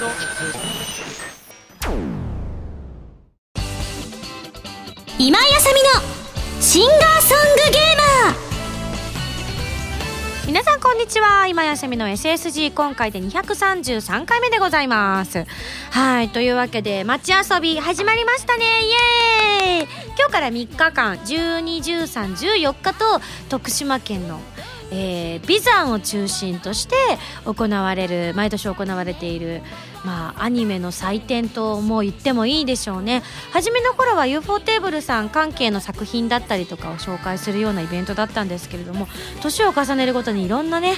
今井あさみのシンガーソングゲーマー。皆さんこんにちは。今やせみの SSG 今回で233回目でございます。はいというわけで街遊び始まりましたね。イエーイ。今日から3日間121314日と徳島県のえー、ビザンを中心として行われる毎年行われている、まあ、アニメの祭典とも言ってもいいでしょうね。初めの頃は UFO テーブルさん関係の作品だったりとかを紹介するようなイベントだったんですけれども年を重ねるごとにいろんなね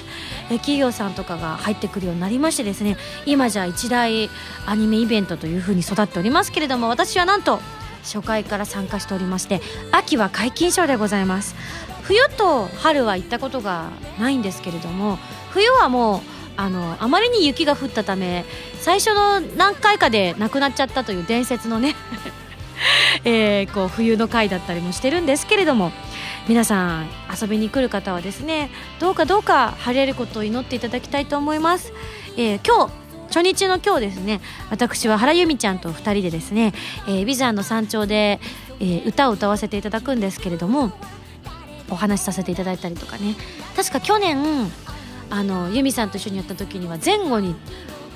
企業さんとかが入ってくるようになりましてですね。今じゃ一大アニメイベントというふうに育っておりますけれども私はなんと初回から参加しておりまして秋は皆勤賞でございます。冬と春は行ったことがないんですけれども冬はもうあのあまりに雪が降ったため最初の何回かで亡くなっちゃったという伝説のね えー、こう冬の回だったりもしてるんですけれども皆さん遊びに来る方はですねどうかどうか晴れることを祈っていただきたいと思います、えー、今日初日の今日ですね私は原由美ちゃんと2人でですね、えー、ビザンの山頂で、えー、歌を歌わせていただくんですけれどもお話しさせていただいたりとかね。確か去年あの由美さんと一緒にやった時には前後に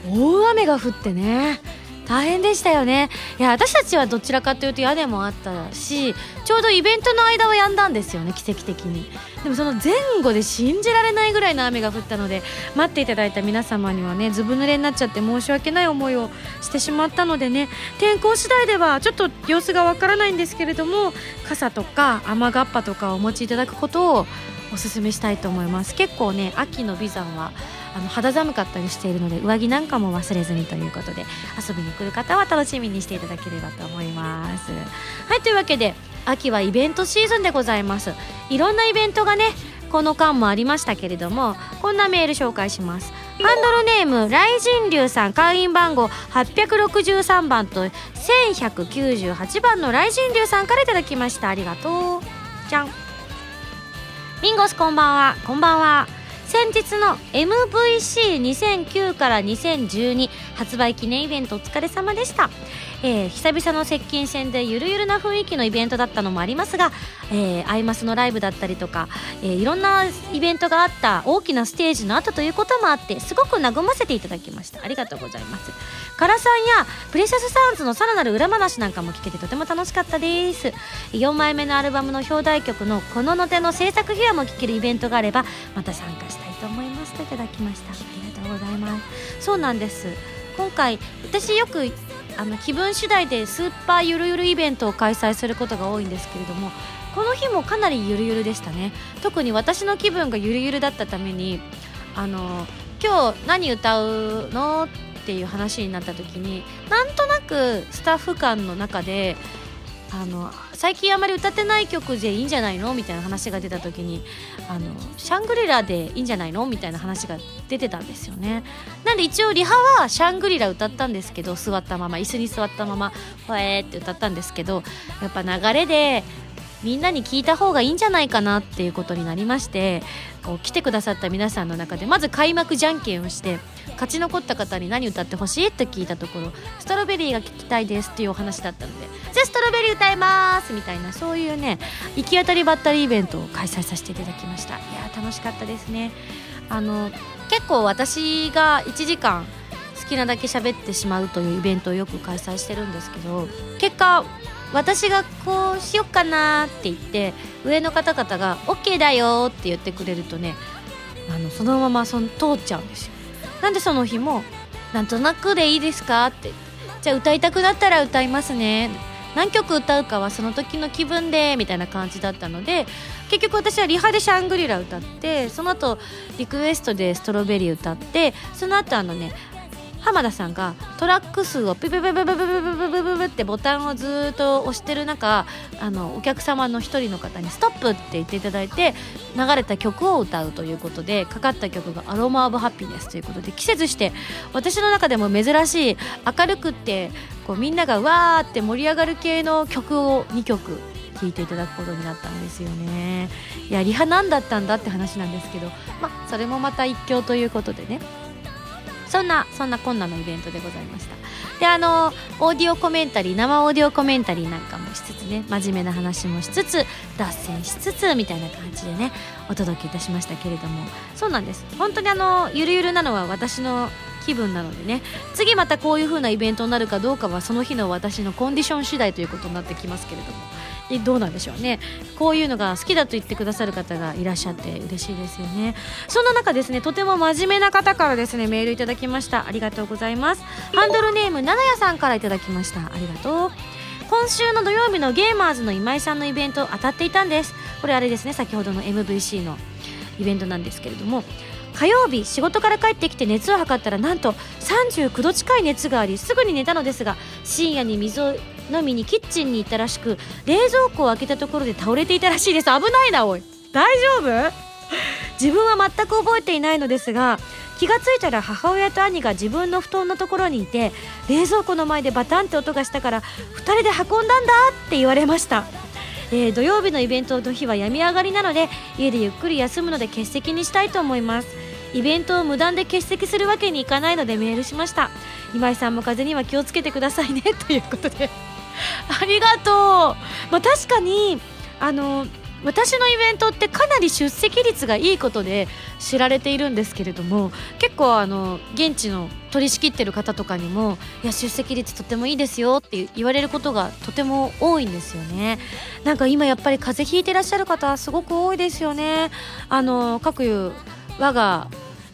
大雨が降ってね。大変でしたよね。いや私たちはどちらかというと屋根もあったしちょうどイベントの間は止んだんですよね奇跡的に。でもその前後で信じられないぐらいの雨が降ったので待っていただいた皆様にはねずぶ濡れになっちゃって申し訳ない思いをしてしまったのでね天候次第ではちょっと様子がわからないんですけれども傘とか雨がっぱとかをお持ちいただくことをおすすめしたいと思います。結構ね秋の眉山はあの肌寒かったりしているので上着なんかも忘れずにということで遊びに来る方は楽しみにしていただければと思います。はいというわけで秋はイベントシーズンでございます。いろんなイベントがねこの間もありましたけれどもこんなメール紹介します。ハンドルネーム雷神龍さん会員番号863番と1198番の雷神龍さんからいただきました。ありがとう。じゃん。ミンゴスこんばんは。こんばんは。先日の MVC2009 から2012発売記念イベントお疲れ様でした、えー、久々の接近戦でゆるゆるな雰囲気のイベントだったのもありますが、えー、アイマスのライブだったりとか、えー、いろんなイベントがあった大きなステージの後ということもあってすごく和ませていただきました。ありがとうございます。カラさんやプレシャスサウンズのさらなる裏話なんかも聞けてとても楽しかったです。4枚目のアルバムの表題曲の「このの手」の制作秘話も聞けるイベントがあればまた参加したいと思いますといただきました。ありがとうございます。そうなんです。今回私よくあの気分次第でスーパーゆるゆるイベントを開催することが多いんですけれどもこの日もかなりゆるゆるでしたね。特に私の気分がゆるゆるだったためにあの今日何歌うの？っていう話になった時になんとなくスタッフ間の中であの最近あまり歌ってない曲でいいんじゃないのみたいな話が出た時にあのシャングリラでいいんじゃないのみたいな話が出てたんですよね。なんで一応リハはシャングリラ歌ったんですけど座ったまま椅子に座ったまま「ほえー」って歌ったんですけどやっぱ流れでみんなに聞いた方がいいんじゃないかなっていうことになりましてこう来てくださった皆さんの中でまず開幕じゃんけんをして勝ち残った方に何歌ってほしいって聞いたところストロベリーが聞きたいですっていうお話だったのでじゃあストロベリー歌いますみたいなそういうね行き当たりばったりイベントを開催させていただきました。いや楽しかったですね。あの結構私が1時間好きなだけ喋ってしまうというイベントをよく開催してるんですけど結果私がこうしよっかなって言って上の方々が OK だよって言ってくれるとねあのそのままその通っちゃうんですよ。なんでその日もなんとなくでいいですかって。じゃあ歌いたくなったら歌いますね。何曲歌うかはその時の気分でみたいな感じだったので結局私はリハでシャングリラ歌ってその後リクエストでストロベリー歌ってその後あのね浜田さんがトラック数をピピピピピピピピピピってボタンをずっと押してる中あのお客様の一人の方に「ストップ!」って言っていただいて流れた曲を歌うということでかかった曲が「アロマ・オブ・ハピネス」ということで季節して私の中でも珍しい明るくってこうみんながわーって盛り上がる系の曲を2曲聴いていただくことになったんですよねいやリハ何だったんだって話なんですけどまあそれもまた一興ということでねそんなそんなこんなイベントでございました。であのオーディオコメンタリー生オーディオコメンタリーなんかもしつつね真面目な話もしつつ脱線しつつみたいな感じでねお届けいたしましたけれども。そうなんです。本当にあのゆるゆるなのは私の気分なのでね次またこういう風なイベントになるかどうかはその日の私のコンディション次第ということになってきますけれども。どうなんでしょうね。こういうのが好きだと言ってくださる方がいらっしゃって嬉しいですよね。そんな中ですねとても真面目な方からですねメールいただきました。ありがとうございます。ハンドルネームななやさんからいただきました。ありがとう。今週の土曜日のゲーマーズの今井さんのイベント当たっていたんです。これあれですね先ほどの MVC のイベントなんですけれども。火曜日仕事から帰ってきて熱を測ったらなんと39度近い熱がありすぐに寝たのですが深夜に水を飲みにキッチンに行ったらしく冷蔵庫を開けたところで倒れていたらしいです。危ないなおい。大丈夫？自分は全く覚えていないのですが気がついたら母親と兄が自分の布団のところにいて冷蔵庫の前でバタンって音がしたから2人で運んだんだって言われました。えー、土曜日のイベントの日は病み上がりなので家でゆっくり休むので欠席にしたいと思います。イベントを無断で欠席するわけにいかないのでメールしました。今井さんも風邪には気をつけてくださいねということで。ありがとう、まあ、確かにあの私のイベントってかなり出席率がいいことで知られているんですけれども結構あの現地の取り仕切ってる方とかにもいや出席率とてもいいですよって言われることがとても多いんですよね。なんか今やっぱり風邪ひいてらっしゃる方すごく多いですよね。あの各いう我が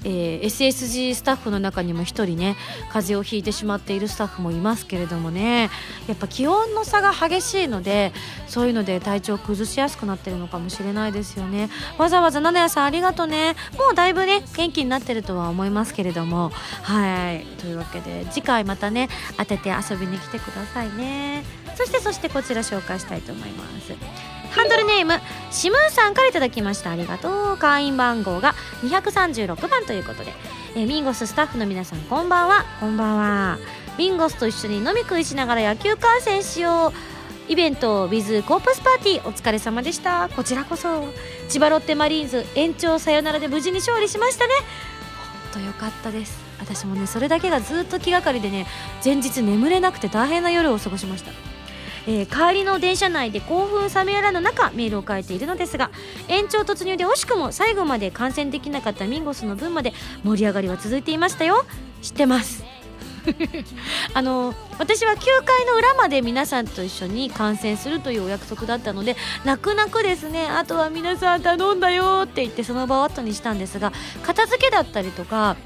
えー、SSG スタッフの中にも1人ね風邪をひいてしまっているスタッフもいますけれどもねやっぱ気温の差が激しいのでそういうので体調崩しやすくなってるのかもしれないですよね。わざわざ七谷さんありがとうね。もうだいぶね元気になってるとは思いますけれども。はい。というわけで次回またね当てて遊びに来てくださいね。そしてそしてこちら紹介したいと思います。ハンドルネームシムーさんから頂きました。ありがとう。会員番号が236番ということで、えー、ミンゴススタッフの皆さんこんばんは。こんばんは。ミンゴスと一緒に飲み食いしながら野球観戦しよう。イベント with コープスパーティーお疲れ様でした。こちらこそ。千葉ロッテマリーンズ延長サヨナラで無事に勝利しましたね。ほんとよかったです。私もねそれだけがずっと気がかりでね前日眠れなくて大変な夜を過ごしました。えー、帰りの電車内で興奮冷めやらぬ中メールを書いているのですが延長突入で惜しくも最後まで観戦できなかったミンゴスの分まで盛り上がりは続いていましたよ。知ってます。あの私は9回の裏まで皆さんと一緒に観戦するというお約束だったので泣く泣くですねあとは皆さん頼んだよって言ってその場を後にしたんですが片付けだったりとか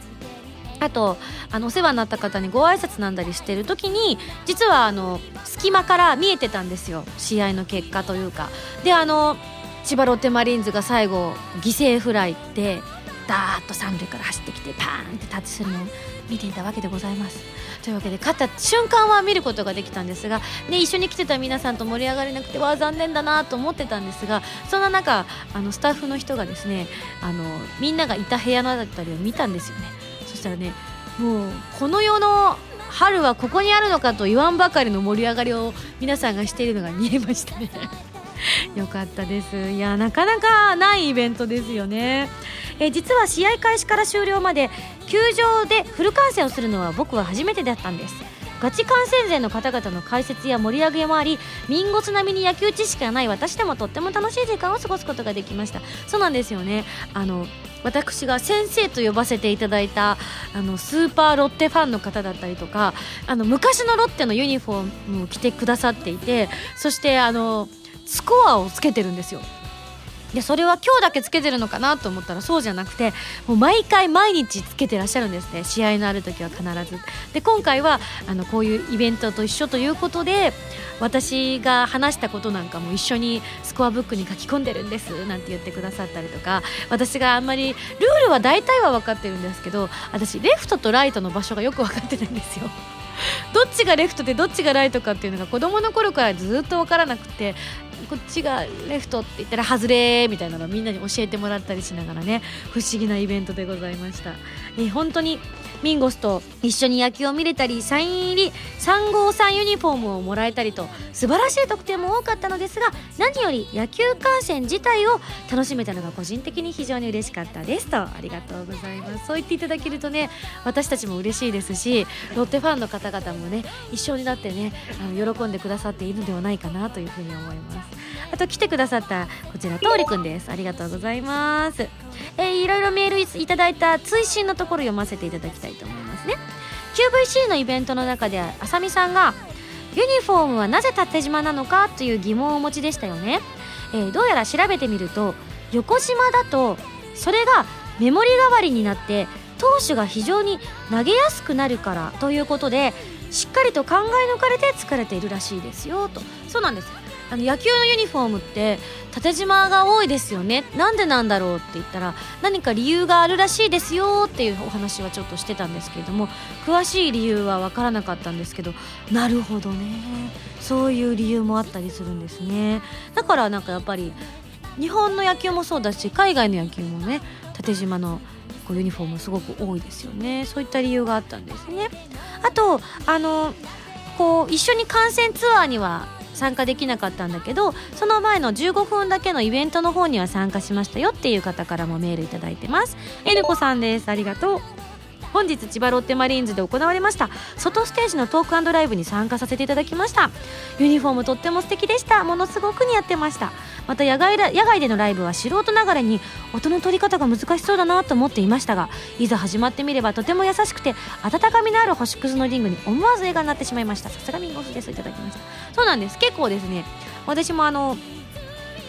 あとあのお世話になった方にご挨拶なんだりしてる時に実はあの隙間から見えてたんですよ。試合の結果というか。であの千葉ロッテマリーンズが最後犠牲フライでダーッと三塁から走ってきてパーンってタッチするのを見ていたわけでございます。というわけで勝った瞬間は見ることができたんですが、ね、一緒に来てた皆さんと盛り上がれなくてわ残念だなと思ってたんですがそんな中あのスタッフの人がですねあのみんながいた部屋のだったりを見たんですよね。そしたらねもうこの世の春はここにあるのかと言わんばかりの盛り上がりを皆さんがしているのが見えましたね。よかったです。いやなかなかないイベントですよね。え実は試合開始から終了まで球場でフル観戦をするのは僕は初めてだったんです。ガチ観戦勢の方々の解説や盛り上げもあり民ゴス並みに野球知識がない私でもとっても楽しい時間を過ごすことができました。そうなんですよね。あの私が先生と呼ばせていただいたあのスーパーロッテファンの方だったりとかあの昔のロッテのユニフォームを着てくださっていてそしてあのスコアをつけてるんですよ。でそれは今日だけつけてるのかなと思ったらそうじゃなくてもう毎回毎日つけてらっしゃるんですね。試合のある時は必ず。で今回はあのこういうイベントと一緒ということで私が話したことなんかも一緒にスコアブックに書き込んでるんですなんて言ってくださったりとか。私があんまりルールは大体は分かってるんですけど私レフトとライトの場所がよく分かってないんですよ。どっちがレフトでどっちがライトかっていうのが子供の頃からずっと分からなくてこっちがレフトって言ったら外れみたいなのをみんなに教えてもらったりしながらね不思議なイベントでございました、えー、本当にミンゴスと一緒に野球を見れたりサイン入り3号3ユニフォームをもらえたりと素晴らしい得点も多かったのですが何より野球観戦自体を楽しめたのが個人的に非常に嬉しかったですとありがとうございます。そう言っていただけるとね私たちも嬉しいですしロッテファンの方々もね一緒になってねあの喜んでくださっているのではないかなというふうに思います。あと来てくださったこちらとうりくんです。ありがとうございます。えー、いろいろメールいただいた追伸のところ読ませていただきたいと思いますね。QVC のイベントの中であさみさんがユニフォームはなぜ縦縞なのかという疑問をお持ちでしたよね、えー、どうやら調べてみると横縞だとそれがメモリ代わりになって投手が非常に投げやすくなるからということでしっかりと考え抜かれて作られているらしいですよと。そうなんです。あの野球のユニフォームって縦縞が多いですよね。なんでなんだろうって言ったら何か理由があるらしいですよっていうお話はちょっとしてたんですけれども詳しい理由は分からなかったんですけどなるほどね。そういう理由もあったりするんですね。だからなんかやっぱり日本の野球もそうだし海外の野球もね縦縞のこうユニフォームすごく多いですよね。そういった理由があったんですね。あとあのこう一緒に観戦ツアーには参加できなかったんだけどその前の15分だけのイベントの方には参加しましたよっていう方からもメールいただいてます。N 子さんです。ありがとう。本日千葉ロッテマリーンズで行われました外ステージのトークライブに参加させていただきました。ユニフォームとっても素敵でした。ものすごく似合ってました。また野外野外でのライブは素人ながらに音の取り方が難しそうだなと思っていましたがいざ始まってみればとても優しくて温かみのある星屑のリングに思わず笑顔になってしまいました。さすがミンゴスです。いただきました。そうなんです。結構ですね私もあの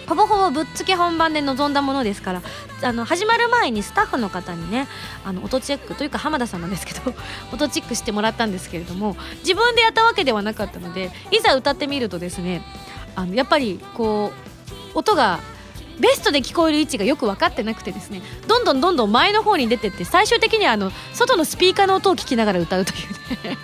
ほぼほぼぶっつけ本番で臨んだものですからあの始まる前にスタッフの方にねあの音チェックというか浜田さんなんですけど 音チェックしてもらったんですけれども自分でやったわけではなかったのでいざ歌ってみるとですねあのやっぱりこう音がベストで聞こえる位置がよく分かってなくてですねどんどんどんどん前の方に出てって最終的にはあの外のスピーカーの音を聞きながら歌うというね。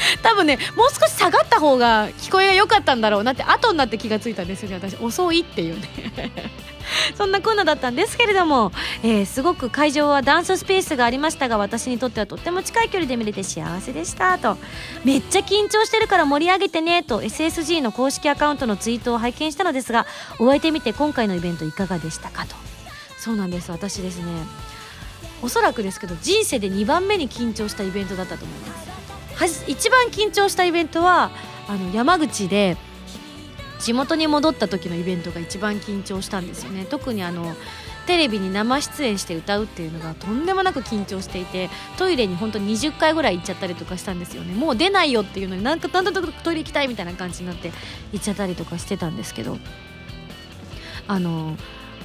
多分ねもう少し下がった方が聞こえが良かったんだろうなって後になって気がついたんですよね。私遅いっていうね。そんなこんなだったんですけれども、えー、すごく会場はダンススペースがありましたが私にとってはとっても近い距離で見れて幸せでした。とめっちゃ緊張してるから盛り上げてねと SSG の公式アカウントのツイートを拝見したのですが終えてみて今回のイベントいかがでしたか？と。そうなんです。私ですねおそらくですけど人生で2番目に緊張したイベントだったと思います。一番緊張したイベントはあの山口で地元に戻った時のイベントが一番緊張したんですよね。特にあのテレビに生出演して歌うっていうのがとんでもなく緊張していてトイレに本当に20回ぐらい行っちゃったりとかしたんですよね。もう出ないよっていうのになんかだんだんトイレ行きたいみたいな感じになって行っちゃったりとかしてたんですけど。あの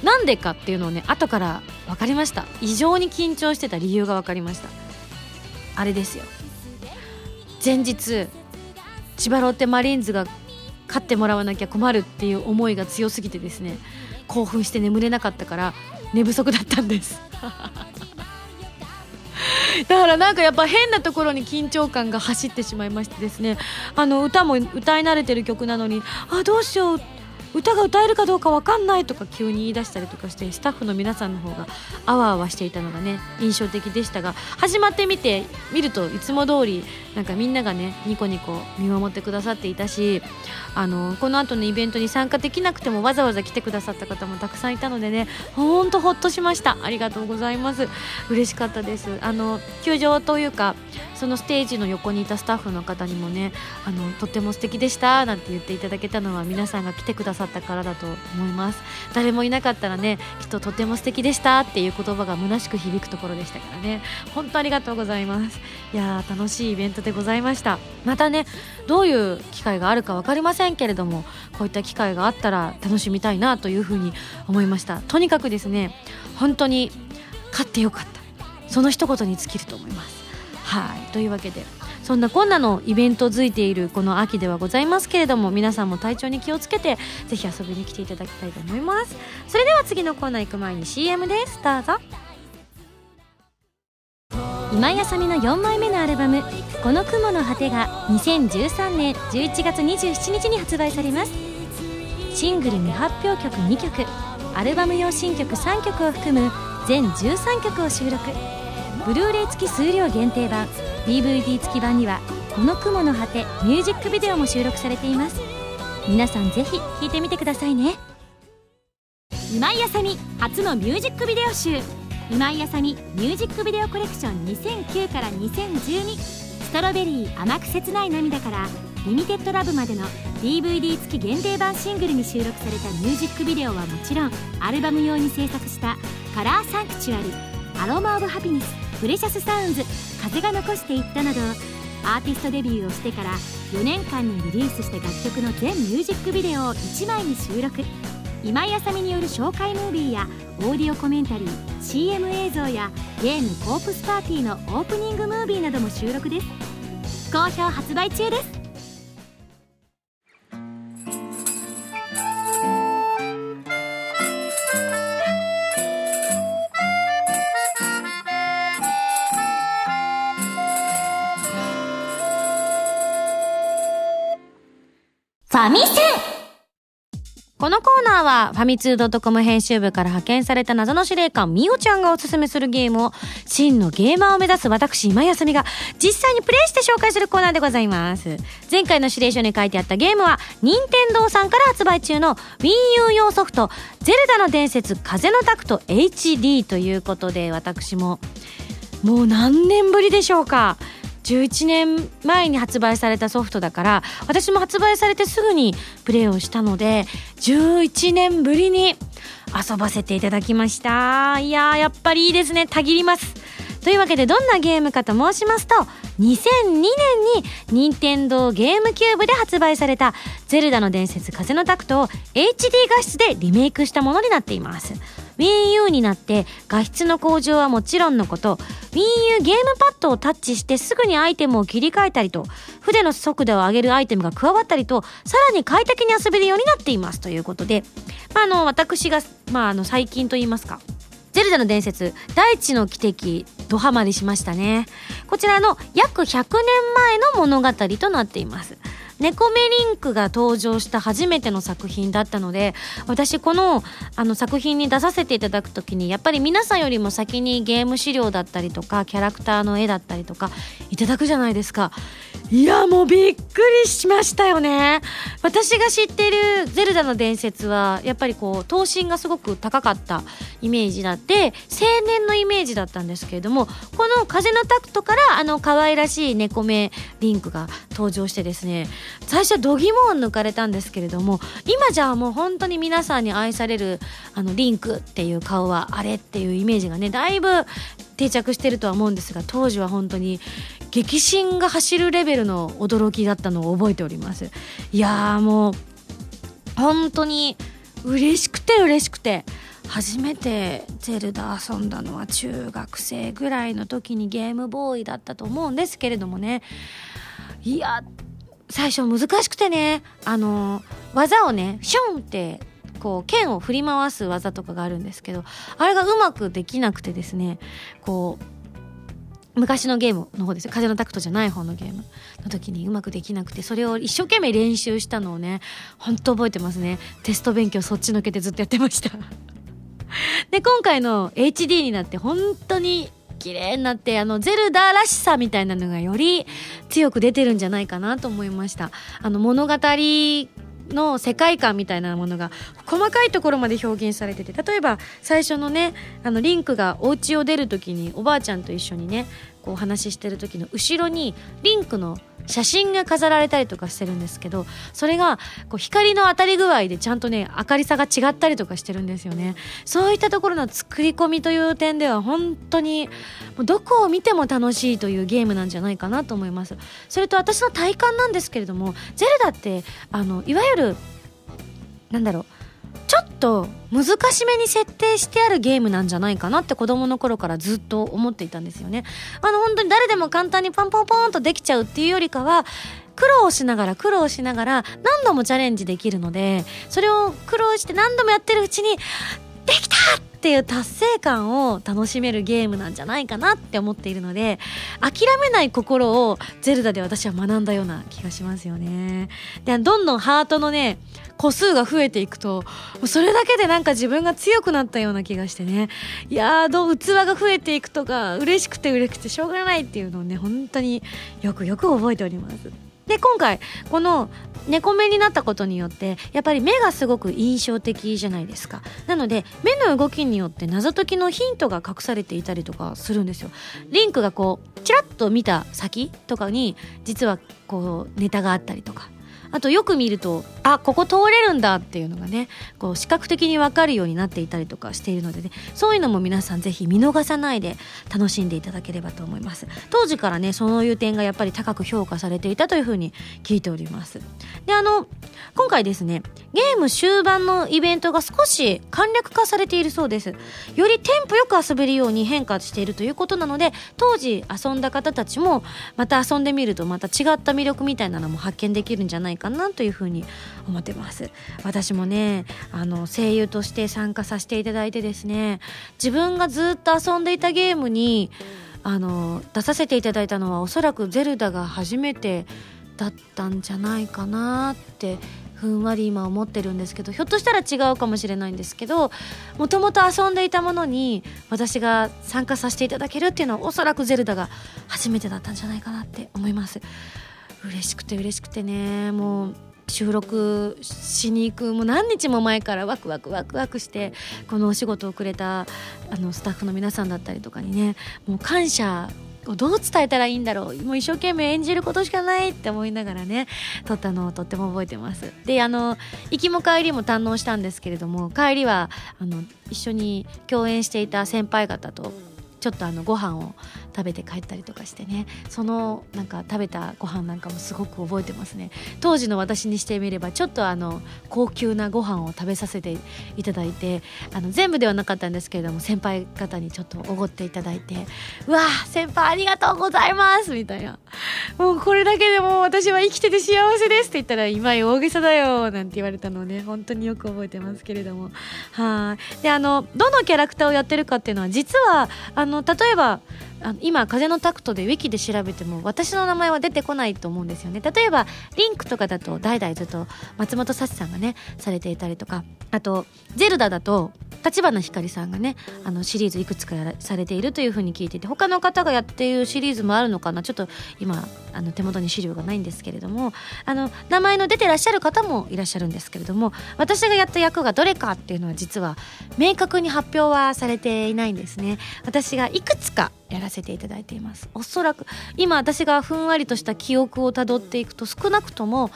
なんでかっていうのをね後から分かりました。異常に緊張してた理由が分かりました。あれですよ。前日千葉ロッテマリーンズが勝ってもらわなきゃ困るっていう思いが強すぎてですね興奮して眠れなかったから寝不足だったんです。だからなんかやっぱ変なところに緊張感が走ってしまいましてですねあの歌も歌い慣れてる曲なのにあどうしよう歌が歌えるかどうか分かんないとか急に言い出したりとかしてスタッフの皆さんの方があわあわしていたのがね印象的でしたが始まってみて見るといつも通りなんかみんながねニコニコ見守ってくださっていたしあのこの後のイベントに参加できなくてもわざわざ来てくださった方もたくさんいたのでねほんとほっとしました。ありがとうございます。嬉しかったです。あの球場というかそのステージの横にいたスタッフの方にもねあのとっても素敵でしたなんて言っていただけたのは皆さんが来てくださったからだと思います。誰もいなかったらねきっととても素敵でしたっていう言葉が虚しく響くところでしたからね。本当ありがとうございます。いやー楽しいイベントでございました。またねどういう機会があるか分かりませんけれどもこういった機会があったら楽しみたいなというふうに思いました。とにかくですね本当に勝ってよかった。その一言に尽きると思います。はい。というわけでそんなこんなのイベントづいているこの秋ではございますけれども皆さんも体調に気をつけてぜひ遊びに来ていただきたいと思います。それでは次のコーナー行く前に CM です。どうぞ。今井あさみの4枚目のアルバム「この雲の果て」が2013年11月27日に発売されます。シングル未発表曲2曲。アルバム用新曲3曲を含む全13曲を収録。ブルーレイ付き数量限定版 DVD 付き版にはこの雲の果てミュージックビデオも収録されています。皆さんぜひ聴いてみてくださいね。今井あさみ初のミュージックビデオ集。今井あさみミュージックビデオコレクション2009から2012ストロベリー甘く切ない涙からリミテッドラブまでの DVD 付き限定版シングルに収録されたミュージックビデオはもちろんアルバム用に制作した「カラーサンクチュアリ」「アロマ・オブ・ハピネス」「プレシャス・サウンズ」「風が残していった」などアーティストデビューをしてから4年間にリリースした楽曲の全ミュージックビデオを1枚に収録。今井あさみによる紹介ムービーやオーディオコメンタリー CM 映像やゲーム「コープスパーティー」のオープニングムービーなども収録です。好評発売中です。ファミセこのコーナーはファミツー .com 編集部から派遣された謎の司令官みおちゃんがおすすめするゲームを真のゲーマーを目指す私今休みが実際にプレイして紹介するコーナーでございます。前回の指令書に書いてあったゲームは任天堂さんから発売中の Wii U 用ソフト「ゼルダの伝説風のタクト HD」ということで私ももう何年ぶりでしょうか。11年前に発売されたソフトだから私も発売されてすぐにプレイをしたので11年ぶりに遊ばせていただきました。いややっぱりいいですね。たぎります。というわけでどんなゲームかと申しますと2002年に任天堂ゲームキューブで発売された「ゼルダの伝説風のタクト」を HD 画質でリメイクしたものになっています。WiiU になって画質の向上はもちろんのこと WiiU ゲームパッドをタッチしてすぐにアイテムを切り替えたりと筆の速度を上げるアイテムが加わったりとさらに快適に遊べるようになっています。ということで、まあ、あの私が、まあ、あの最近と言いますかゼルダの伝説大地の奇跡ドハマりしましたね。こちらの約100年前の物語となっています。猫目リンクが登場した初めての作品だったので私このあの作品に出させていただく時にやっぱり皆さんよりも先にゲーム資料だったりとかキャラクターの絵だったりとかいただくじゃないですか。いやもうびっくりしましたよね。私が知ってる「ゼルダの伝説」はやっぱりこう頭身がすごく高かったイメージだって青年のイメージだったんですけれどもこの「風のタクト」からあの可愛らしい猫目リンクが登場してですね最初は度肝を抜かれたんですけれども今じゃあもう本当に皆さんに愛されるあのリンクっていう顔はあれっていうイメージがねだいぶ定着してるとは思うんですが当時は本当に激震が走るレベルの驚きだったのを覚えております。いやもう本当に嬉しくて嬉しくて初めてゼルダ遊んだのは中学生ぐらいの時にゲームボーイだったと思うんですけれどもね。いや最初難しくてねあの技をねシュンってこう剣を振り回す技とかがあるんですけどあれがうまくできなくてですねこう昔のゲームの方ですよ。風のタクトじゃない方のゲームの時にうまくできなくてそれを一生懸命練習したのをね本当覚えてますね。テスト勉強そっちのけてずっとやってました。で今回の HD になって本当に綺麗になってあのゼルダらしさみたいなのがより強く出てるんじゃないかなと思いました。あの物語の世界観みたいなものが細かいところまで表現されてて例えば最初のねあのリンクがお家を出る時におばあちゃんと一緒にねこうお話ししてる時の後ろにリンクの写真が飾られたりとかしてるんですけどそれがこう光の当たり具合でちゃんとね明るさが違ったりとかしてるんですよね。そういったところの作り込みという点では本当にどこを見ても楽しいというゲームなんじゃないかなと思います。それと私の体感なんですけれどもゼルダってあのいわゆるなんだろうちょっと難しめに設定してあるゲームなんじゃないかなって子供の頃からずっと思っていたんですよね。あの本当に誰でも簡単にパンポンポンとできちゃうっていうよりかは苦労しながら苦労しながら何度もチャレンジできるのでそれを苦労して何度もやってるうちにできたっていう達成感を楽しめるゲームなんじゃないかなって思っているので諦めない心をゼルダで私は学んだような気がしますよね。でどんどんハートのね個数が増えていくとそれだけでなんか自分が強くなったような気がしてね。いやーどう器が増えていくとか嬉しくて嬉しくてしょうがないっていうのをね本当によくよく覚えております。で今回この猫目になったことによってやっぱり目がすごく印象的じゃないですか。なので目の動きによって謎解きのヒントが隠されていたりとかするんですよ。リンクがこうチラッと見た先とかに実はこうネタがあったりとか。あとよく見るとあここ通れるんだっていうのがねこう視覚的に分かるようになっていたりとかしているのでねそういうのも皆さんぜひ見逃さないで楽しんでいただければと思います。当時からねそういう点がやっぱり高く評価されていたというふうに聞いております。であの今回ですねゲーム終盤のイベントが少し簡略化されているそうです。よりテンポよく遊べるように変化しているということなので当時遊んだ方たちもまた遊んでみるとまた違った魅力みたいなのも発見できるんじゃないかなというふうに思ってます。私もねあの声優として参加させていただいてですね自分がずっと遊んでいたゲームにあの出させていただいたのはおそらく「ゼルダ」が初めてだったんじゃないかなってふんわり今思ってるんですけどひょっとしたら違うかもしれないんですけどもともと遊んでいたものに私が参加させていただけるっていうのはおそらくゼルダが初めてだったんじゃないかなって思います。嬉しくて嬉しくてね。もう収録しに行くもう何日も前からワクワクワクワクしてこのお仕事をくれたあのスタッフの皆さんだったりとかにねもう感謝をどう伝えたらいいんだろう。もう一生懸命演じることしかないって思いながらね撮ったのをとっても覚えてます。であの行きも帰りも堪能したんですけれども帰りはあの一緒に共演していた先輩方とちょっとあのご飯を食べて帰ったりとかしてね。そのなんか食べたご飯なんかもすごく覚えてますね。当時の私にしてみればちょっとあの高級なご飯を食べさせていただいてあの全部ではなかったんですけれども先輩方にちょっとおごっていただいてうわ先輩ありがとうございますみたいな。もうこれだけでも私は生きてて幸せですって言ったら今井大げさだよなんて言われたのをね。本当によく覚えてますけれども。はい。であのどのキャラクターをやってるかっていうのは実はあの例えばあ今風のタクトでウィキで調べても私の名前は出てこないと思うんですよね。例えばリンクとかだと代々ずっと松本幸さんがねされていたりとかあとゼルダだと立花ひかりさんがねあのシリーズいくつかやらされているというふうに聞いていて他の方がやっているシリーズもあるのかな？ちょっと今あの手元に資料がないんですけれどもあの名前の出てらっしゃる方もいらっしゃるんですけれども私がやった役がどれかっていうのは実は明確に発表はされていないんですね。私がいくつかやらせていただいています。おそらく今私がふんわりとした記憶をたどっていくと少なくとも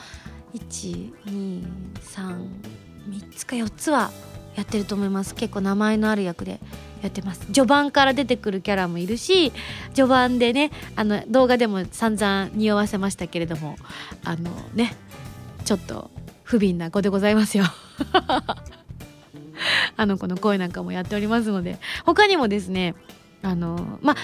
1 2 3 3つか4つはやってると思います。結構名前のある役でやってます。序盤から出てくるキャラもいるし序盤でねあの動画でも散々匂わせましたけれどもあのねちょっと不憫な子でございますよ。あの子の声なんかもやっておりますので他にもですねあのまあ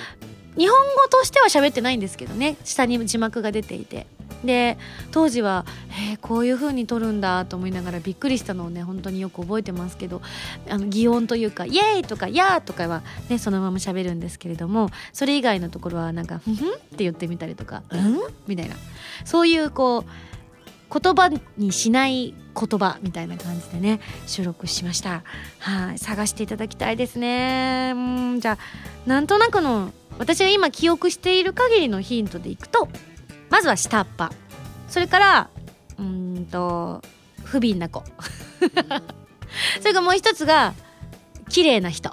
日本語としては喋ってないんですけどね下に字幕が出ていてで当時はえー、こういう風に撮るんだと思いながらびっくりしたのをね本当によく覚えてますけどあの擬音というか「イエーイ!」とか「やー!」とかはねそのまま喋るんですけれどもそれ以外のところはなんか「ふふん?」って言ってみたりとか「うん?」みたいなそういうこう言葉にしない言葉みたいな感じでね収録しましたはい探していただきたいですねうんじゃあなんとなくの私が今記憶している限りのヒントでいくとまずは下っ端。それからうんと不憫な子。それからもう一つが綺麗な人。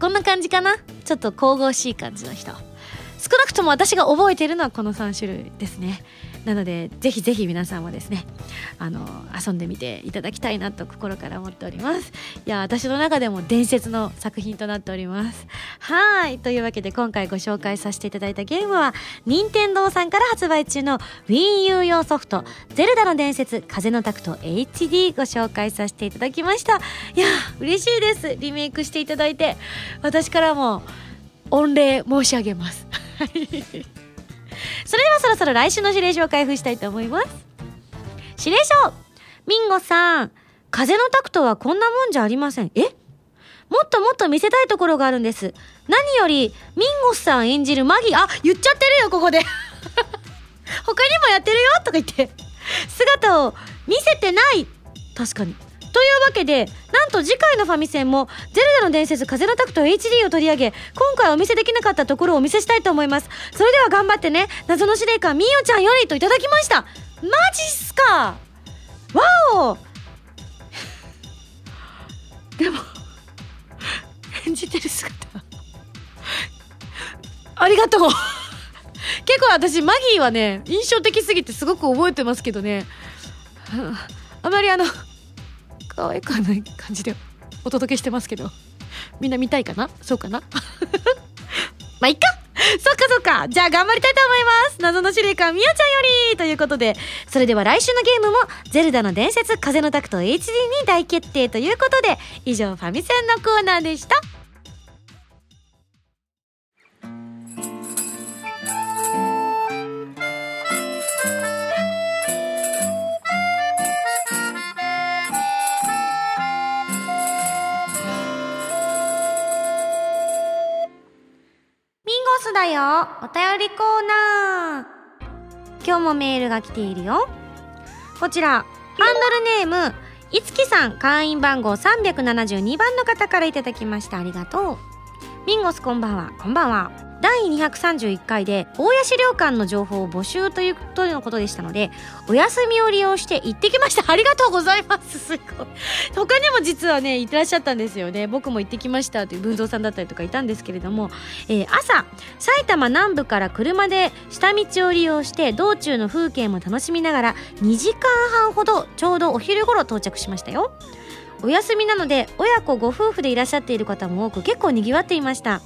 こんな感じかな？ちょっと神々しい感じの人。少なくとも私が覚えているのはこの3種類ですね。なのでぜひぜひ皆さんもですねあの遊んでみていただきたいなと心から思っております。いや私の中でも伝説の作品となっております。はいというわけで今回ご紹介させていただいたゲームは任天堂さんから発売中の WiiU 用ソフト「ゼルダの伝説風のタクト HD」ご紹介させていただきました。いや嬉しいです。リメイクしていただいて私からも御礼申し上げます。それではそろそろ来週の指令書を開封したいと思います。指令書。ミンゴさん。風のタクトはこんなもんじゃありません。え？もっともっと見せたいところがあるんです。何より、ミンゴさん演じるマギ、あ、言っちゃってるよ、ここで。他にもやってるよとか言って、姿を見せてない。確かに。というわけで、なんと次回のファミセンも、ゼルダの伝説風のタクト HD を取り上げ、今回お見せできなかったところをお見せしたいと思います。それでは頑張ってね、謎の司令官みーよちゃんよりといただきました。マジっすか？わおでも、演じてる姿。ありがとう結構私、マギーはね、印象的すぎてすごく覚えてますけどね。あまりあの、可愛くはない感じでお届けしてますけど。みんな見たいかな？そうかな？まあ、いっか！そっかそっか！じゃあ頑張りたいと思います！謎の司令官みやちゃんよりということで、それでは来週のゲームも、ゼルダの伝説風のタクト HD に大決定ということで、以上ファミセンのコーナーでした。スだよ。お便りコーナー。今日もメールが来ているよ。こちらハンドルネームいつきさん会員番号372番の方からいただきました。ありがとう。ミンゴスこんばんは。こんばんは。第231回で大谷資料館の情報を募集というとのことでしたのでお休みを利用して行ってきました。ありがとうございます。すごい。他にも実はねいってらっしゃったんですよね。僕も行ってきましたという文蔵さんだったりとかいたんですけれども、えー朝埼玉南部から車で下道を利用して道中の風景も楽しみながら2時間半ほどちょうどお昼頃到着しましたよ。お休みなので親子ご夫婦でいらっしゃっている方も多く結構にぎわっていました。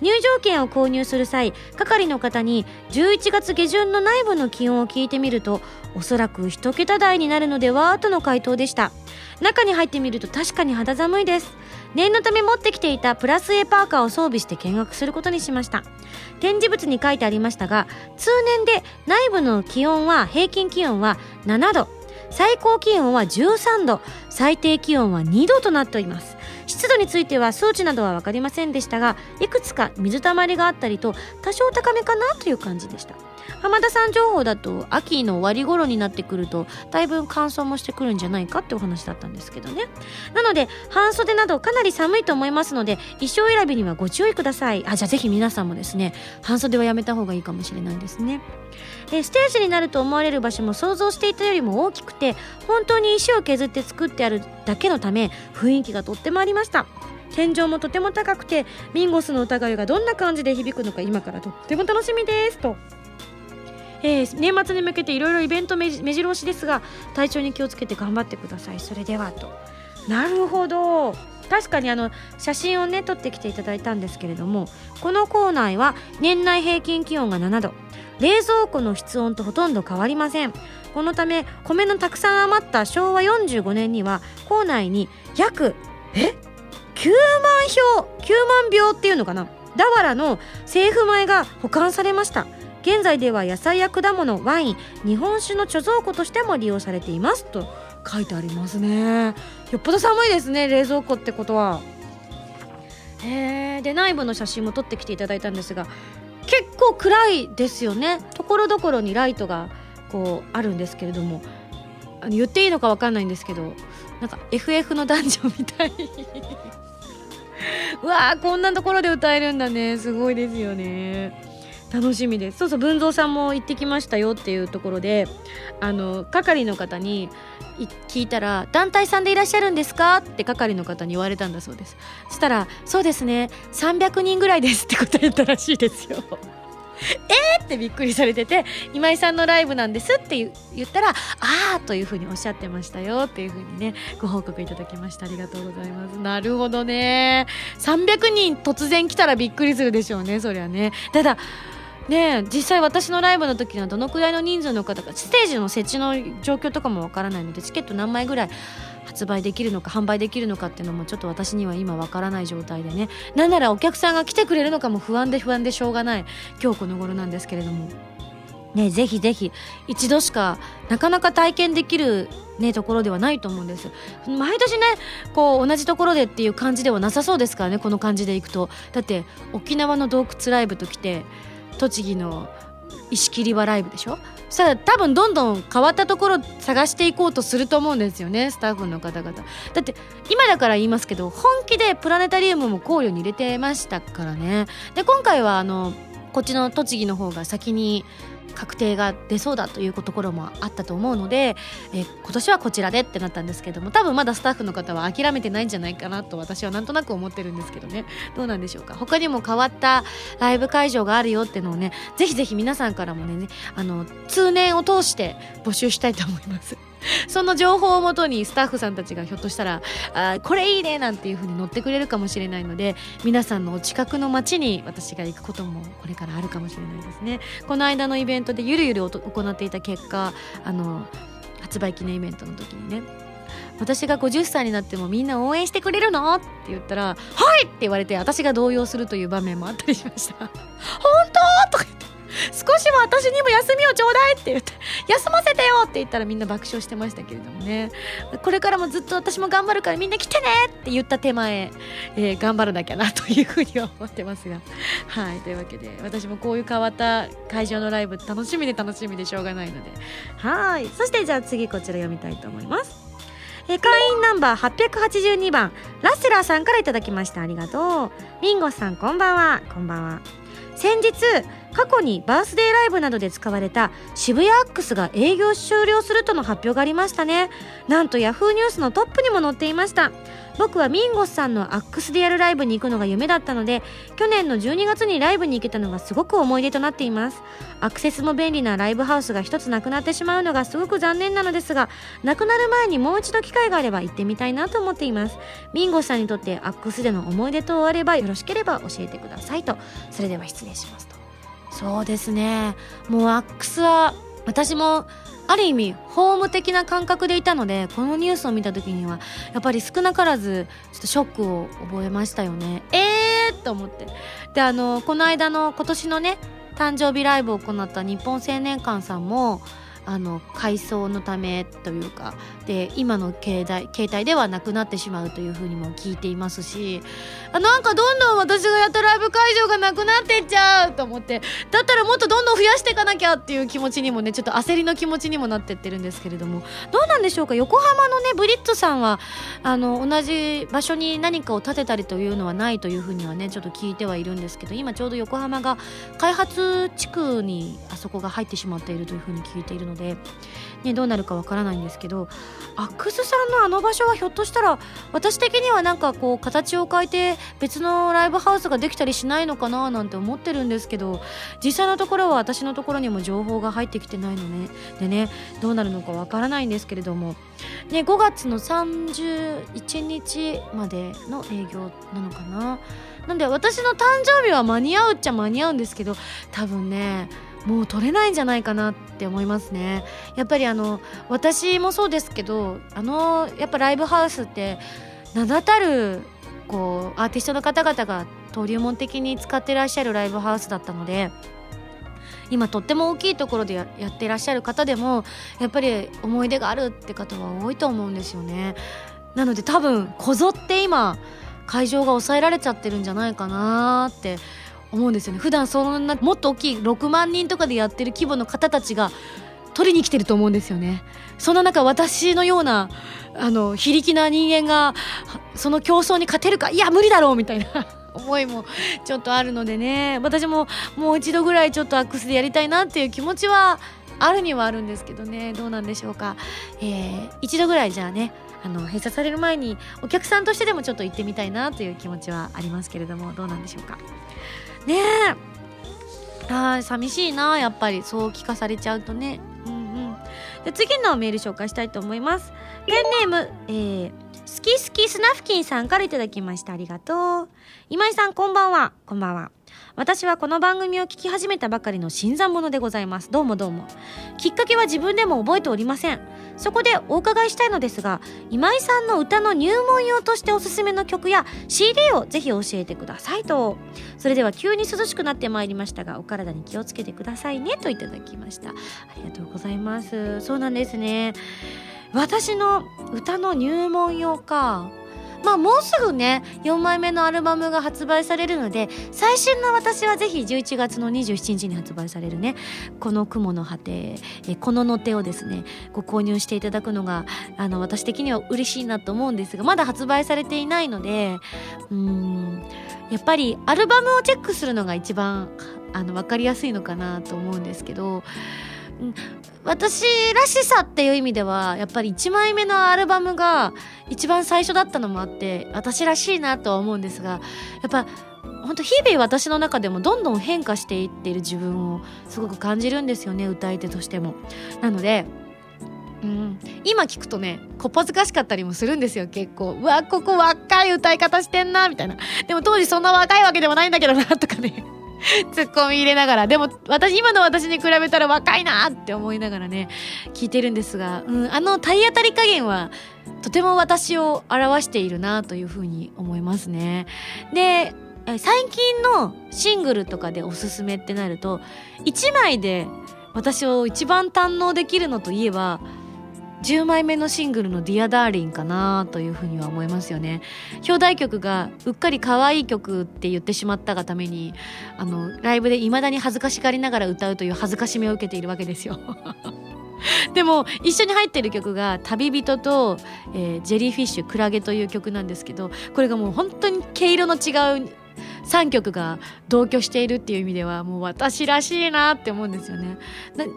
入場券を購入する際係の方に11月下旬の内部の気温を聞いてみるとおそらく一桁台になるのではとの回答でした。中に入ってみると確かに肌寒いです。念のため持ってきていたプラス A パーカーを装備して見学することにしました。展示物に書いてありましたが通年で内部の気温は平均気温は7度最高気温は13度最低気温は2度となっております。湿度については数値などは分かりませんでしたがいくつか水たまりがあったりと多少高めかなという感じでした。浜田さん情報だと秋の終わり頃になってくるとだいぶ乾燥もしてくるんじゃないかってお話だったんですけどね。なので半袖などかなり寒いと思いますので衣装選びにはご注意ください。あじゃあぜひ皆さんもですね半袖はやめた方がいいかもしれないですね。えステージになると思われる場所も想像していたよりも大きくて本当に石を削って作ってあるだけのため雰囲気がとってもありました。天井もとても高くてミンゴスの歌声がどんな感じで響くのか今からとっても楽しみです。と、えー年末に向けていろいろイベントめじ目白押しですが体調に気をつけて頑張ってください。それではと。なるほど。確かにあの写真をね撮ってきていただいたんですけれどもこの校内は年内平均気温が7度。冷蔵庫の室温とほとんど変わりません。このため米のたくさん余った昭和45年には校内に約え？9万票9万票っていうのかな？ダワラの政府米が保管されました。現在では野菜や果物ワイン日本酒の貯蔵庫としても利用されています。と書いてありますね。よっぽど寒いですね冷蔵庫ってことは。へえで内部の写真も撮ってきていただいたんですが結構暗いですよね。ところどころにライトがこうあるんですけれども。あの言っていいのか分かんないんですけどなんか FF のダンジョンみたい。うわーこんなところで歌えるんだね。すごいですよね。楽しみです。そうそう文蔵さんも行ってきましたよっていうところであの係の方に聞いたら「団体さんでいらっしゃるんですか?」って係の方に言われたんだそうです。そしたら「そうですね300人ぐらいです」って答えたらしいですよ。えーってびっくりされてて今井さんのライブなんですって言言ったら「ああ」というふうにおっしゃってましたよっていうふうにねご報告いただきました。ありがとうございます。なるほどね。300人突然来たらびっくりするでしょうねそりゃね。ただね実際私のライブの時にはどのくらいの人数の方がステージの設置の状況とかもわからないのでチケット何枚ぐらい発売できるのか販売できるのかっていうのもちょっと私には今わからない状態でね。なんならお客さんが来てくれるのかも不安で不安でしょうがない今日この頃なんですけれども。ねぜひぜひ一度しかなかなか体験できるねところではないと思うんです。毎年ねこう同じところでっていう感じではなさそうですからねこの感じでいくと。だって沖縄の洞窟ライブときて栃木の石切り場ライブでしょ？そしたら多分どんどん変わったところ探していこうとすると思うんですよねスタッフの方々。だって今だから言いますけど本気でプラネタリウムも考慮に入れてましたからね。で今回はあのこっちの栃木の方が先に確定が出そうだというところもあったと思うので、え今年はこちらでってなったんですけども多分まだスタッフの方は諦めてないんじゃないかなと私はなんとなく思ってるんですけどね。どうなんでしょうか？他にも変わったライブ会場があるよってのをねぜひぜひ皆さんからもねあの通年を通して募集したいと思います。その情報をもとにスタッフさんたちがひょっとしたらあこれいいねなんていう風に乗ってくれるかもしれないので皆さんのお近くの街に私が行くこともこれからあるかもしれないですねこの間のイベントでゆるゆる行っていた結果あの発売記念イベントの時にね私が50歳になってもみんな応援してくれるの？って言ったら「はい!」って言われて私が動揺するという場面もあったりしました「本当?」とか少しは私にも休みをちょうだいって言って休ませてよって言ったらみんな爆笑してましたけれどもね。これからもずっと私も頑張るからみんな来てねって言った手前、えー、頑張らなきゃなというふうには思ってますが。はいというわけで私もこういう変わった会場のライブ楽しみで楽しみでしょうがないので。はいそしてじゃあ次こちら読みたいと思います。え会員ナンバー882番ラッセラーさんから頂きました。ありがとう。ミンゴさんこんばんは。こんばんは。先日過去にバースデーライブなどで使われた渋谷アックスが営業終了するとの発表がありましたね。なんとヤフーニュースのトップにも載っていました。僕はミンゴスさんのアックスでやるライブに行くのが夢だったので去年の12月にライブに行けたのがすごく思い出となっています。アクセスも便利なライブハウスが一つなくなってしまうのがすごく残念なのですがなくなる前にもう一度機会があれば行ってみたいなと思っています。ミンゴスさんにとってアックスでの思い出等あればよろしければ教えてくださいと。それでは失礼しますと。そうですね。もうワックスは私もある意味ホーム的な感覚でいたのでこのニュースを見た時にはやっぱり少なからずちょっとショックを覚えましたよね。えーと思って。であのこの間の今年のね誕生日ライブを行った日本青年館さんもあの改装のためというかで今の携帯携帯ではなくなってしまうというふうにも聞いていますしあなんかどんどん私がやったライブ会場がなくなってっちゃうと思ってだったらもっとどんどん増やしていかなきゃっていう気持ちにもねちょっと焦りの気持ちにもなってってるんですけれどもどうなんでしょうか？横浜のねブリッツさんはあの同じ場所に何かを建てたりというのはないというふうにはねちょっと聞いてはいるんですけど今ちょうど横浜が開発地区にあそこが入ってしまっているというふうに聞いているので、でね、どうなるかわからないんですけどアックスさんのあの場所はひょっとしたら私的にはなんかこう形を変えて別のライブハウスができたりしないのかななんて思ってるんですけど実際のところは私のところにも情報が入ってきてないのね。でねどうなるのかわからないんですけれども、ね、5月の31日までの営業なのかな。なんで私の誕生日は間に合うっちゃ間に合うんですけど多分ねもう取れないんじゃないかなって思いますね。やっぱりあの私もそうですけどあのやっぱライブハウスって名だたるこうアーティストの方々が登竜門的に使ってらっしゃるライブハウスだったので今とっても大きいところでやってらっしゃる方でもやっぱり思い出があるって方は多いと思うんですよね。なので多分こぞって今会場が抑えられちゃってるんじゃないかなって思うんですよね。普段そんなもっと大きい6万人とかでやってる規模の方たちが取りに来てると思うんですよね。そんな中私のようなあの非力な人間がその競争に勝てるかいや無理だろうみたいな 思いもちょっとあるのでね。私ももう一度ぐらいちょっとアックスでやりたいなっていう気持ちはあるにはあるんですけどね。どうなんでしょうか、えー、一度ぐらいじゃあねあの閉鎖される前にお客さんとしてでもちょっと行ってみたいなという気持ちはありますけれどもどうなんでしょうか。ねえ。あ寂しいなやっぱり。そう聞かされちゃうとね。うんうん。で次のメール紹介したいと思います。ペンネームえー、好き好きスナフキンさんから頂きました。ありがとう。今井さんこんばんは。こんばんは。私はこの番組を聞き始めたばかりの新参者でございます。どうもどうも。きっかけは自分でも覚えておりません。そこでお伺いしたいのですが今井さんの歌の入門用としておすすめの曲や CD をぜひ教えてくださいと。それでは急に涼しくなってまいりましたがお体に気をつけてくださいね。といただきました。ありがとうございます。そうなんですね。私の歌の入門用かまあもうすぐね4枚目のアルバムが発売されるので最新の私はぜひ11月の27日に発売されるねこの雲の果てえこのの手をですねご購入していただくのがあの私的には嬉しいなと思うんですがまだ発売されていないのでうんやっぱりアルバムをチェックするのが一番あの分かりやすいのかなと思うんですけど、私らしさっていう意味ではやっぱり1枚目のアルバムが一番最初だったのもあって私らしいなとは思うんですがやっぱ本当日々私の中でもどんどん変化していっている自分をすごく感じるんですよね歌い手としても。なのでうん、今聞くとねこっぱずかしかったりもするんですよ結構。うわここ若い歌い方してんなみたいな。でも当時そんな若いわけでもないんだけどなとかね。ツッコミ入れながらでも私今の私に比べたら若いなって思いながらね聞いてるんですが、うん、あの体当たり加減はとても私を表しているなというふうに思いますね。で最近のシングルとかでおすすめってなると1枚で私を一番堪能できるのといえば10枚目のシングルの「Dear Darling」かなというふうには思いますよね。表題曲がうっかり可愛い曲って言ってしまったがためにあのライブで未だに恥ずかしがりながら歌うという恥ずかしめを受けているわけですよ。でも一緒に入ってる曲が「旅人と」えー、ジェリーフィッシュクラゲ」という曲なんですけどこれがもう本当に毛色の違う3曲が同居しているっていう意味ではもう私らしいなって思うんですよね。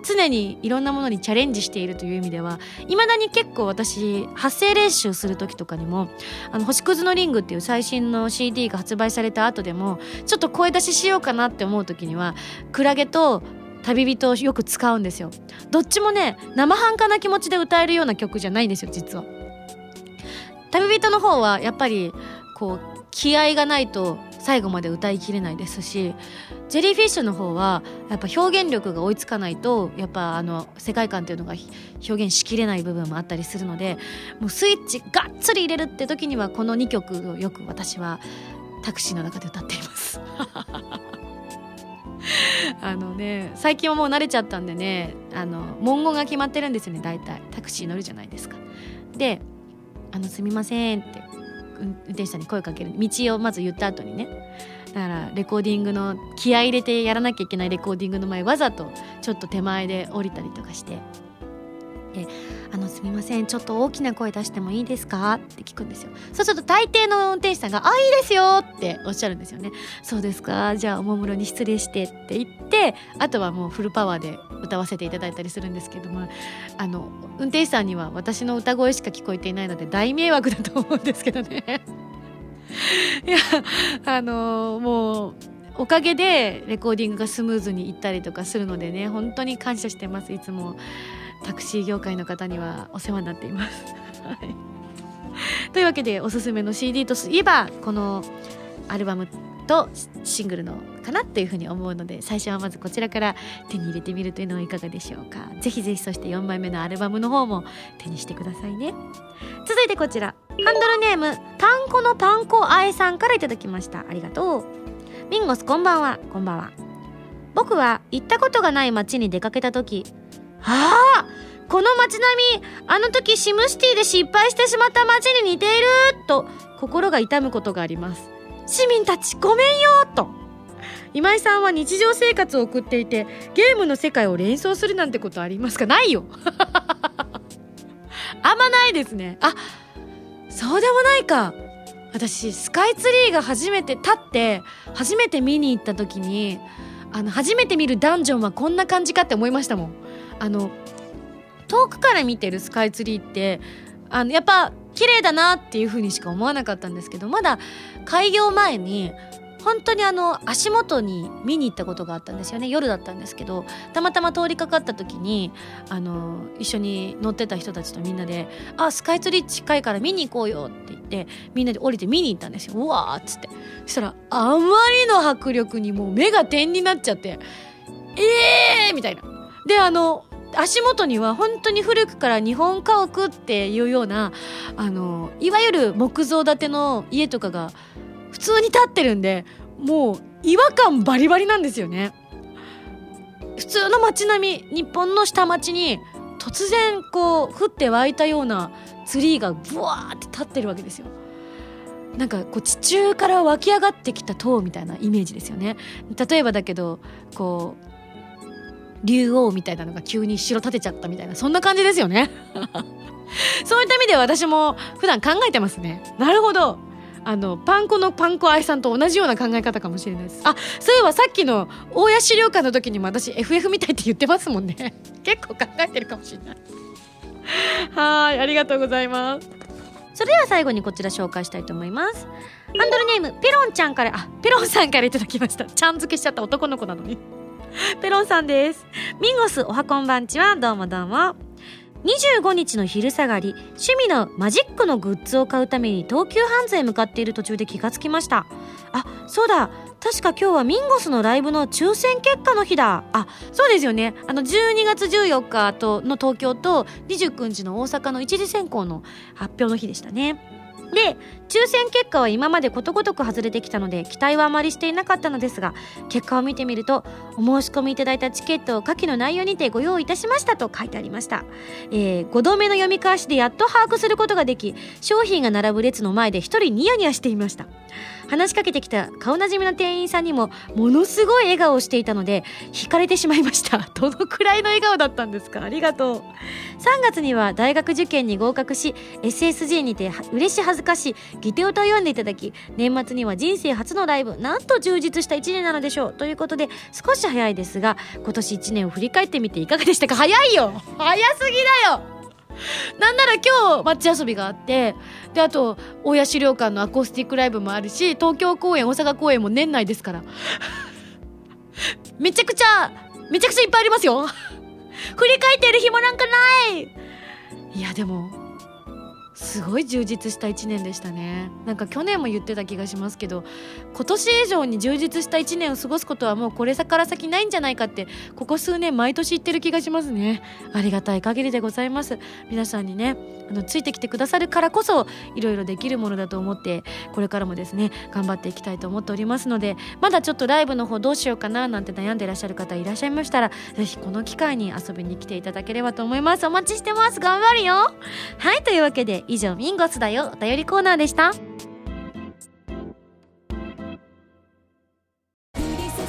常にいろんなものにチャレンジしているという意味ではいまだに結構私発声練習する時とかにも「あの星屑のリング」っていう最新の CD が発売された後でもちょっと声出ししようかなって思う時にはクラゲと旅人をよく使うんですよ。どっちもね生半可な気持ちで歌えるような曲じゃないんですよ実は。旅人の方はやっぱりこう気合がないと最後まで歌いきれないですしジェリーフィッシュの方はやっぱ表現力が追いつかないとやっぱあの世界観っていうのが表現しきれない部分もあったりするのでもうスイッチがっつり入れるって時にはこの2曲をよく私はタクシーの中で歌っています。あのね最近はもう慣れちゃったんでねあの文言が決まってるんですよね大体。タクシー乗るじゃないですか。で「あのすみません」って。運転手さんに声かける。道をまず言った後にね。だからレコーディングの気合い入れてやらなきゃいけないレコーディングの前わざとちょっと手前で降りたりとかして。であのすみませんちょっと大きな声出してもいいですか?」って聞くんですよ。そうすると大抵の運転手さんが「あいいですよ」っておっしゃるんですよね「そうですか？じゃあおもむろに失礼して」って言ってあとはもうフルパワーで歌わせていただいたりするんですけどもあの運転手さんには私の歌声しか聞こえていないので大迷惑だと思うんですけどね。いやあのもうおかげでレコーディングがスムーズにいったりとかするのでね本当に感謝してますいつも。タクシー業界の方にはお世話になっています。はい、というわけでおすすめの CD といえばこのアルバムとシングルのかなっていうふうに思うので最初はまずこちらから手に入れてみるというのはいかがでしょうか。ぜひぜひそして4枚目のアルバムの方も手にしてくださいね。続い。てこちらハンドルネームパン粉のパン粉あえさんからいただきました。ありがとう。ミンゴスこんばんは。こんばんは。僕は行ったことがない街に出かけた時ああこの街並みあの時シムシティで失敗してしまった街に似ていると心が痛むことがあります。市民たちごめんよと。今井さんは日常生活を送っていてゲームの世界を連想するなんてことありますか？ないよ。あんまないですね。あそうでもないか。私スカイツリーが初めて立って初めて見に行った時にあの初めて見るダンジョンはこんな感じかって思いましたもん。あの遠くから見てるスカイツリーってあのやっぱ綺麗だなっていう風にしか思わなかったんですけどまだ開業前に本当にあの足元に見に行ったことがあったんですよね夜だったんですけどたまたま通りかかった時にあの一緒に乗ってた人たちとみんなで「あスカイツリー近いから見に行こうよ」って言ってみんなで降りて見に行ったんですようわっつってそしたらあまりの迫力にもう目が点になっちゃって「えー!」みたいな。であの足元には本当に古くから日本家屋っていうようなあのいわゆる木造建ての家とかが普通に立ってるんでもう違和感バリバリなんですよね。普通の街並み日本の下町に突然こう降って湧いたようなツリーがブワーって立ってるわけですよ。なんかこう地中から湧き上がってきた塔みたいなイメージですよね。例えばだけどこう竜王みたいなのが急に城建てちゃったみたいなそんな感じですよね。そういった意味で私も普段考えてますね。なるほど。あのパン粉のパン粉愛さんと同じような考え方かもしれないです。あそういえばさっきの大谷資料館の時にも私 FF みたいって言ってますもんね。結構考えてるかもしれない。はいありがとうございます。それでは最後にこちら紹介したいと思います。ハンドルネームペロンちゃんからあペロンさんからいただきました。ちゃん付けしちゃった男の子なのに ペロンさんです。ミンゴスおはこんばんちは。どうもどうも。25日の昼下がり趣味のマジックのグッズを買うために東急ハンズへ向かっている途中で気がつきました。あそうだ。確か今日はミンゴスのライブの抽選結果の日だ。あそうですよね。あの12月14日との東京と29日の大阪の一次選考の発表の日でしたね。で抽選結果は今までことごとく外れてきたので期待はあまりしていなかったのですが結果を見てみるとお申し込みいただいたチケットを下記の内容にてご用意いたしましたと書いてありました、えー、5度目の読み返しでやっと把握することができ商品が並ぶ列の前で1人ニヤニヤしていました。話しかけてきた顔なじみの店員さんにもものすごい笑顔をしていたので惹かれてしまいました。どのくらいの笑顔だったんですか？ありがとう。3月には大学受験に合格し SSG にて嬉し恥ずかしいギテオタを読んでいただき年末には人生初のライブなんと充実した1年なのでしょう。ということで少し早いですが今年1年を振り返ってみていかがでしたか？早いよ！早すぎだよ！なんなら今日街遊びがあってであと大谷資料館のアコースティックライブもあるし東京公演大阪公演も年内ですから。めちゃくちゃめちゃくちゃいっぱいありますよ。振り返ってる暇なんかない。いやでもすごい充実した1年でしたね。なんか去年も言ってた気がしますけど今年以上に充実した1年を過ごすことはもうこれから先ないんじゃないかってここ数年毎年言ってる気がしますね。ありがたい限りでございます。皆さんにねあのついてきてくださるからこそいろいろできるものだと思ってこれからもですね頑張っていきたいと思っておりますのでまだちょっとライブの方どうしようかななんて悩んでいらっしゃる方いらっしゃいましたらぜひこの機会に遊びに来ていただければと思います。お待ちしてます。頑張るよ。はいというわけで以上ミンゴスだよお便りコーナーでした。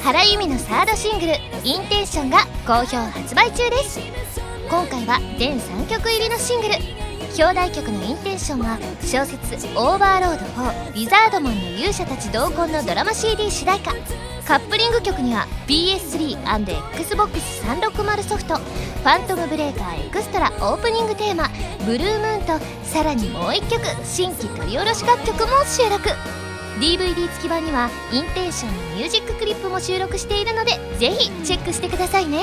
原由美のサードシングル「Intention」が好評発売中です。今回は全3曲入りのシングル。表題曲の「Intention」は小説「オーバーロード4リザードマンの勇者たち同梱」のドラマ CD 主題歌。カップリング曲には PS3&Xbox360 ソフト「ファントムブレーカーエクストラ」オープニングテーマ「Blue Moon」とさらにもう1曲新規録り下ろし楽曲も収録。DVD 付き版にはインテンションのミュージッククリップも収録しているのでぜひチェックしてくださいね。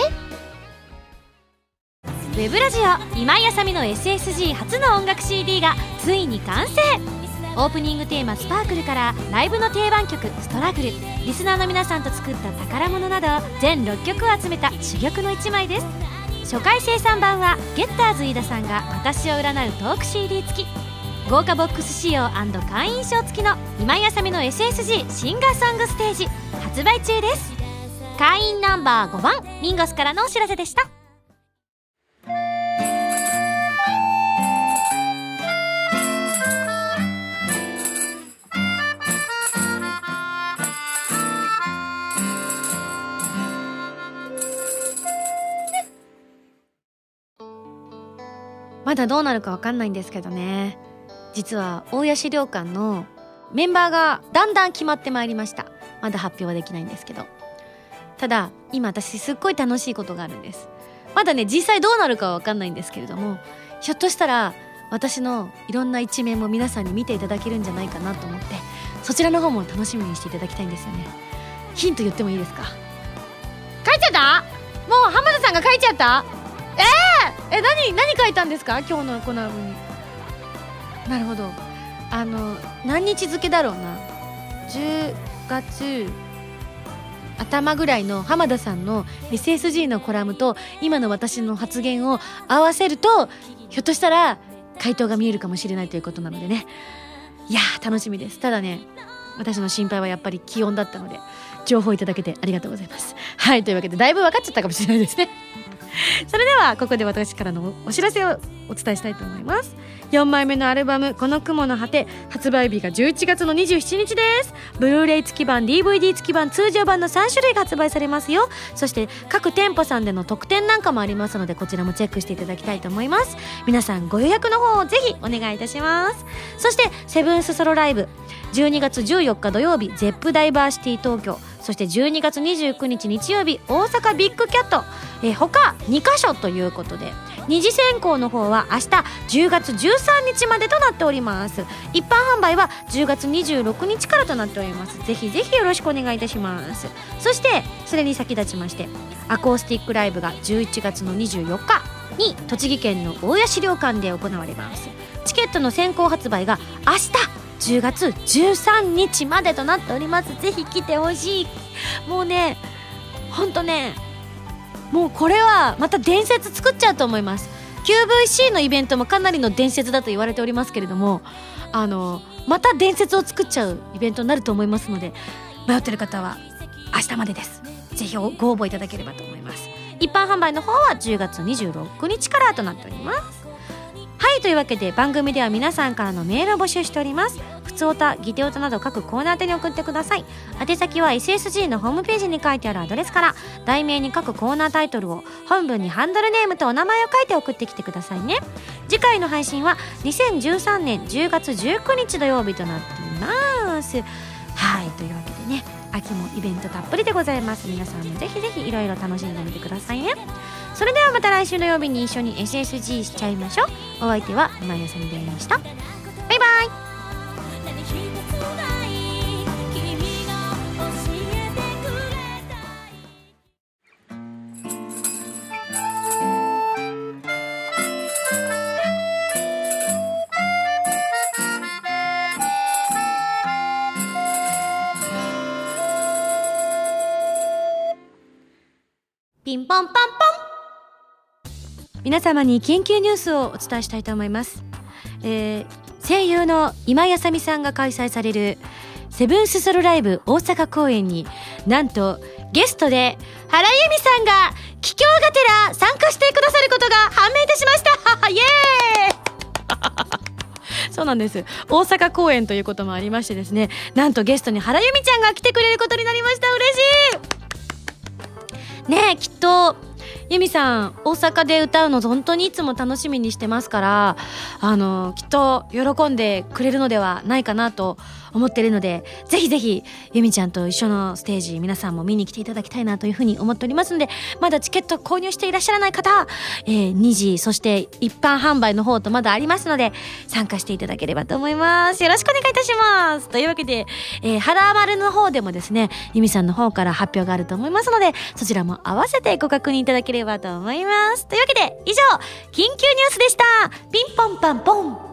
ウェブラジオ今井あさみの SSG 初の音楽 CD がついに完成。オープニングテーマ「スパークル」からライブの定番曲「ストラグル」リスナーの皆さんと作った宝物など全6曲を集めた珠玉の1枚です。初回生産版はゲッターズ飯田さんが私を占うトーク CD 付き。豪華ボックス仕様会員証付きの今井あさみの SSG シンガーソングステージ発売中です。会員ナンバー5番ミンゴスからのお知らせでした。まだどうなるか分かんないんですけどね。実は大谷資料館のメンバーがだんだん決まってまいりました。まだ発表はできないんですけど。ただ今私すっごい楽しいことがあるんです。まだね実際どうなるかは分かんないんですけれどもひょっとしたら私のいろんな一面も皆さんに見ていただけるんじゃないかなと思ってそちらの方も楽しみにしていただきたいんですよね。ヒント言ってもいいですか？書いちゃった？もう浜田さんが書いちゃった？え、何何書いたんですか？今日のコナーブに。なるほど。あの何日付だろうな？10月頭ぐらいの浜田さんの SSG のコラムと今の私の発言を合わせるとひょっとしたら回答が見えるかもしれないということなのでね。いやー楽しみです。ただね私の心配はやっぱり気温だったので情報いただけてありがとうございます。はいというわけでだいぶ分かっちゃったかもしれないですね。それではここで私からのお知らせをお伝えしたいと思います。4枚目のアルバム「この雲の果て」発売日が11月の27日です。ブルーレイ付き版 DVD 付き版通常版の3種類が発売されますよ。そして各店舗さんでの特典なんかもありますのでこちらもチェックしていただきたいと思います。皆さんご予約の方をぜひお願いいたします。そしてセブンスソロライブ12月14日土曜日 ZEP ダイバーシティ東京。そして12月29日日曜日大阪ビッグキャット、えー、他2カ所ということで二次選考の方は明日10月13日までとなっております。一般販売は10月26日からとなっております。ぜひぜひよろしくお願いいたします。そしてそれに先立ちましてアコースティックライブが11月の24日に栃木県の大谷資料館で行われます。チケットの先行発売が明日10月13日までとなっております。ぜひ来てほしい。もうねほんとねもうこれはまた伝説作っちゃうと思います。QVC のイベントもかなりの伝説だと言われておりますけれどもあのまた伝説を作っちゃうイベントになると思いますので迷ってる方は明日までです。ぜひご応募いただければと思います。一般販売の方は10月26日からとなっております。はいというわけで番組では皆さんからのメールを募集しております。ふつおたぎておたなど各コーナー宛てに送ってください。宛先は SSG のホームページに書いてあるアドレスから題名に各コーナータイトルを本文にハンドルネームとお名前を書いて送ってきてくださいね。次回の配信は2013年10月19日土曜日となっています。はいというわけでね。秋もイベントたっぷりでございます。皆さんもぜひぜひいろいろ楽しんでみてくださいね。それではまた来週の曜日に一緒に SSG しちゃいましょう。お相手は今やさみでした。バイバイ。ピンポンポン。皆様に緊急ニュースをお伝えしたいと思います、えー、声優の今井あさみさんが開催されるセブンスソロライブ大阪公演になんとゲストで原由美さんが桔梗がてら参加してくださることが判明いたしました。イエーイ。そうなんです。大阪公演ということもありましてですね。なんとゲストに原由美ちゃんが来てくれることになりました。嬉しい。ねきっと。由美さん大阪で歌うの本当にいつも楽しみにしてますからあのきっと喜んでくれるのではないかなと思ってるのでぜひぜひ由美ちゃんと一緒のステージ皆さんも見に来ていただきたいなというふうに思っておりますのでまだチケット購入していらっしゃらない方、えー、2時そして一般販売の方とまだありますので参加していただければと思います。よろしくお願いいたします。というわけで、えー、肌丸の方でもですね由美さんの方から発表があると思いますのでそちらも合わせてご確認いただければと思います。というわけで以上緊急ニュースでした。ピンポンパンポン。